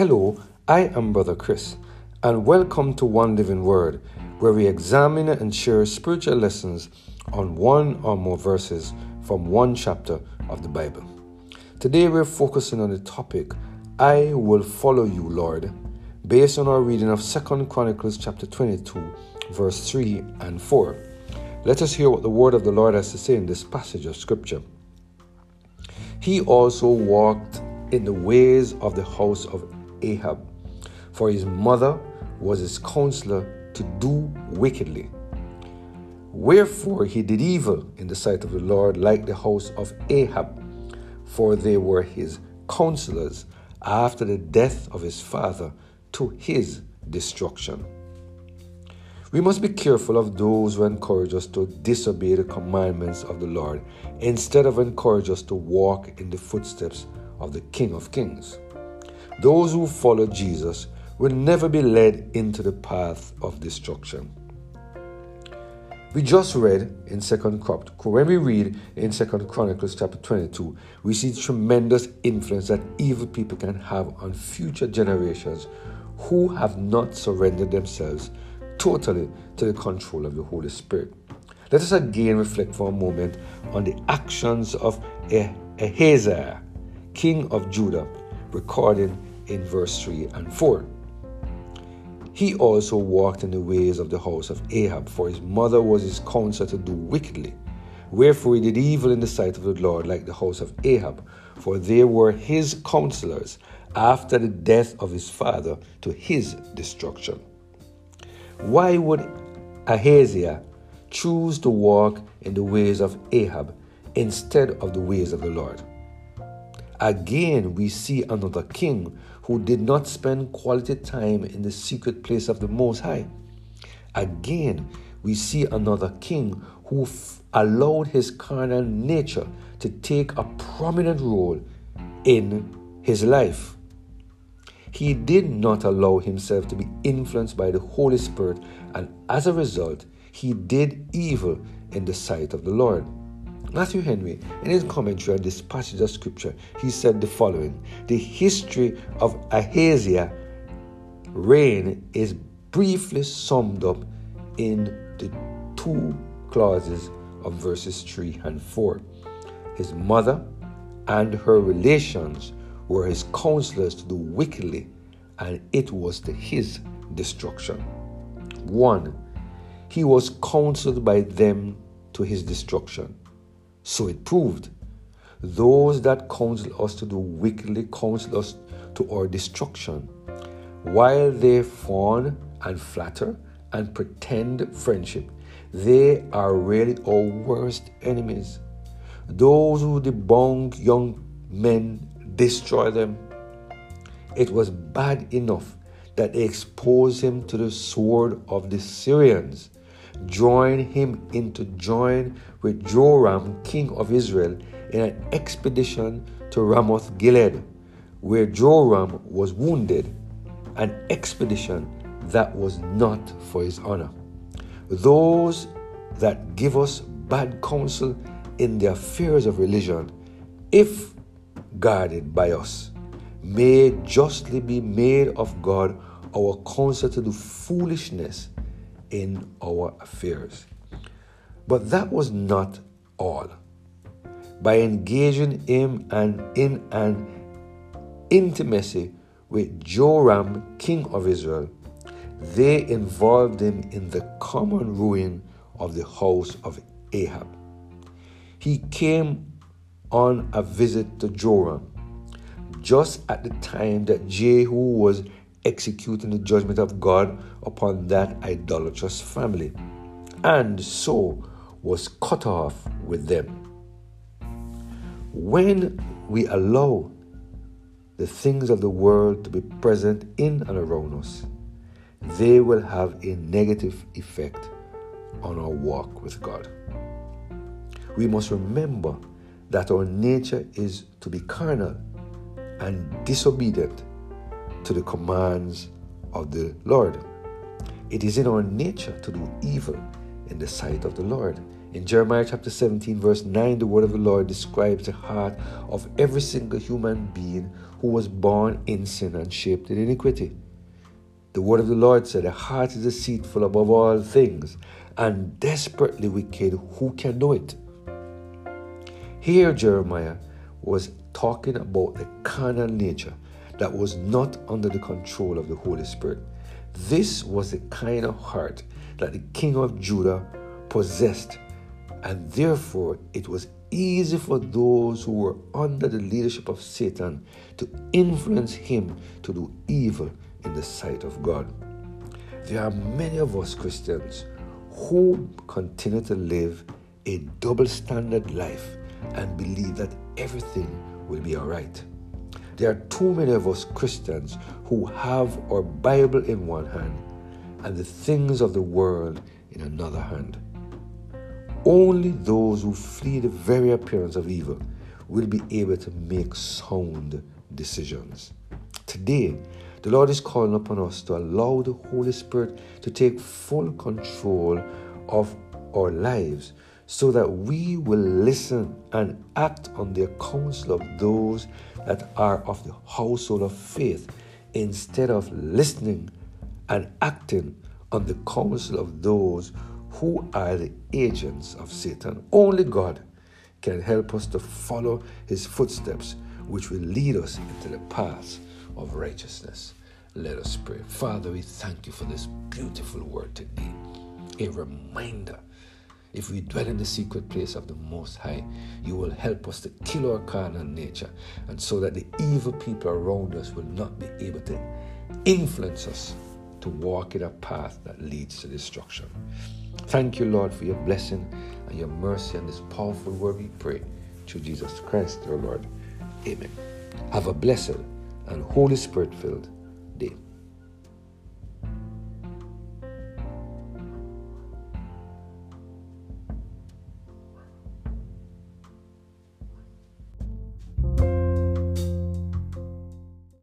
Hello, I am Brother Chris, and welcome to One Living Word, where we examine and share spiritual lessons on one or more verses from one chapter of the Bible. Today we're focusing on the topic, I will follow you, Lord, based on our reading of 2 Chronicles chapter 22, verse 3 and 4. Let us hear what the word of the Lord has to say in this passage of scripture. He also walked in the ways of the house of Ahab, for his mother was his counselor to do wickedly. Wherefore he did evil in the sight of the Lord, like the house of Ahab, for they were his counselors after the death of his father to his destruction. We must be careful of those who encourage us to disobey the commandments of the Lord instead of encourage us to walk in the footsteps of the King of Kings. Those who follow Jesus will never be led into the path of destruction. We just read in Second when we read in Second Chronicles chapter 22, we see tremendous influence that evil people can have on future generations who have not surrendered themselves totally to the control of the Holy Spirit. Let us again reflect for a moment on the actions of Ahaziah, king of Judah, recorded in verse 3 and 4. He also walked in the ways of the house of Ahab, for his mother was his counsel to do wickedly. Wherefore he did evil in the sight of the Lord, like the house of Ahab, for they were his counselors after the death of his father to his destruction. Why would Ahaziah choose to walk in the ways of Ahab instead of the ways of the Lord? Again, we see another king who did not spend quality time in the secret place of the Most High. Again, we see another king who f- allowed his carnal nature to take a prominent role in his life. He did not allow himself to be influenced by the Holy Spirit, and as a result, he did evil in the sight of the Lord. Matthew Henry, in his commentary on this passage of scripture, he said the following The history of Ahaziah reign is briefly summed up in the two clauses of verses 3 and 4. His mother and her relations were his counselors to do wickedly, and it was to his destruction. 1. He was counseled by them to his destruction. So it proved. Those that counsel us to do wickedly counsel us to our destruction. While they fawn and flatter and pretend friendship, they are really our worst enemies. Those who debunk young men destroy them. It was bad enough that they exposed him to the sword of the Syrians join him into join with Joram, king of Israel, in an expedition to Ramoth Gilead, where Joram was wounded, an expedition that was not for his honor. Those that give us bad counsel in the affairs of religion, if guarded by us, may justly be made of God our counsel to do foolishness in our affairs. But that was not all. By engaging him and in an intimacy with Joram, king of Israel, they involved him in the common ruin of the house of Ahab. He came on a visit to Joram just at the time that Jehu was executing the judgment of God upon that idolatrous family, and so was cut off with them. When we allow the things of the world to be present in and around us, they will have a negative effect on our walk with God. We must remember that our nature is to be carnal and disobedient to the commands of the Lord. It is in our nature to do evil in the sight of the Lord. In Jeremiah chapter 17, verse 9, the word of the Lord describes the heart of every single human being who was born in sin and shaped in iniquity. The word of the Lord said, The heart is deceitful above all things and desperately wicked. Who can know it? Here, Jeremiah was talking about the carnal nature that was not under the control of the Holy Spirit. This was the kind of heart that the king of Judah possessed, and therefore it was easy for those who were under the leadership of Satan to influence him to do evil in the sight of God. There are many of us Christians who continue to live a double standard life and believe that everything will be all right. There are too many of us Christians who have our Bible in one hand and the things of the world in another hand. Only those who flee the very appearance of evil will be able to make sound decisions. Today, the Lord is calling upon us to allow the Holy Spirit to take full control of our lives so that we will listen and act on the counsel of those that are of the household of faith instead of listening and acting on the counsel of those who are the agents of Satan. Only God can help us to follow his footsteps, which will lead us into the paths of righteousness. Let us pray. Father, we thank you for this beautiful word today. A reminder if we dwell in the secret place of the Most High, you will help us to kill our carnal nature, and so that the evil people around us will not be able to influence us to walk in a path that leads to destruction. Thank you, Lord, for your blessing and your mercy and this powerful word we pray through Jesus Christ, our Lord. Amen. Have a blessed and Holy Spirit filled day.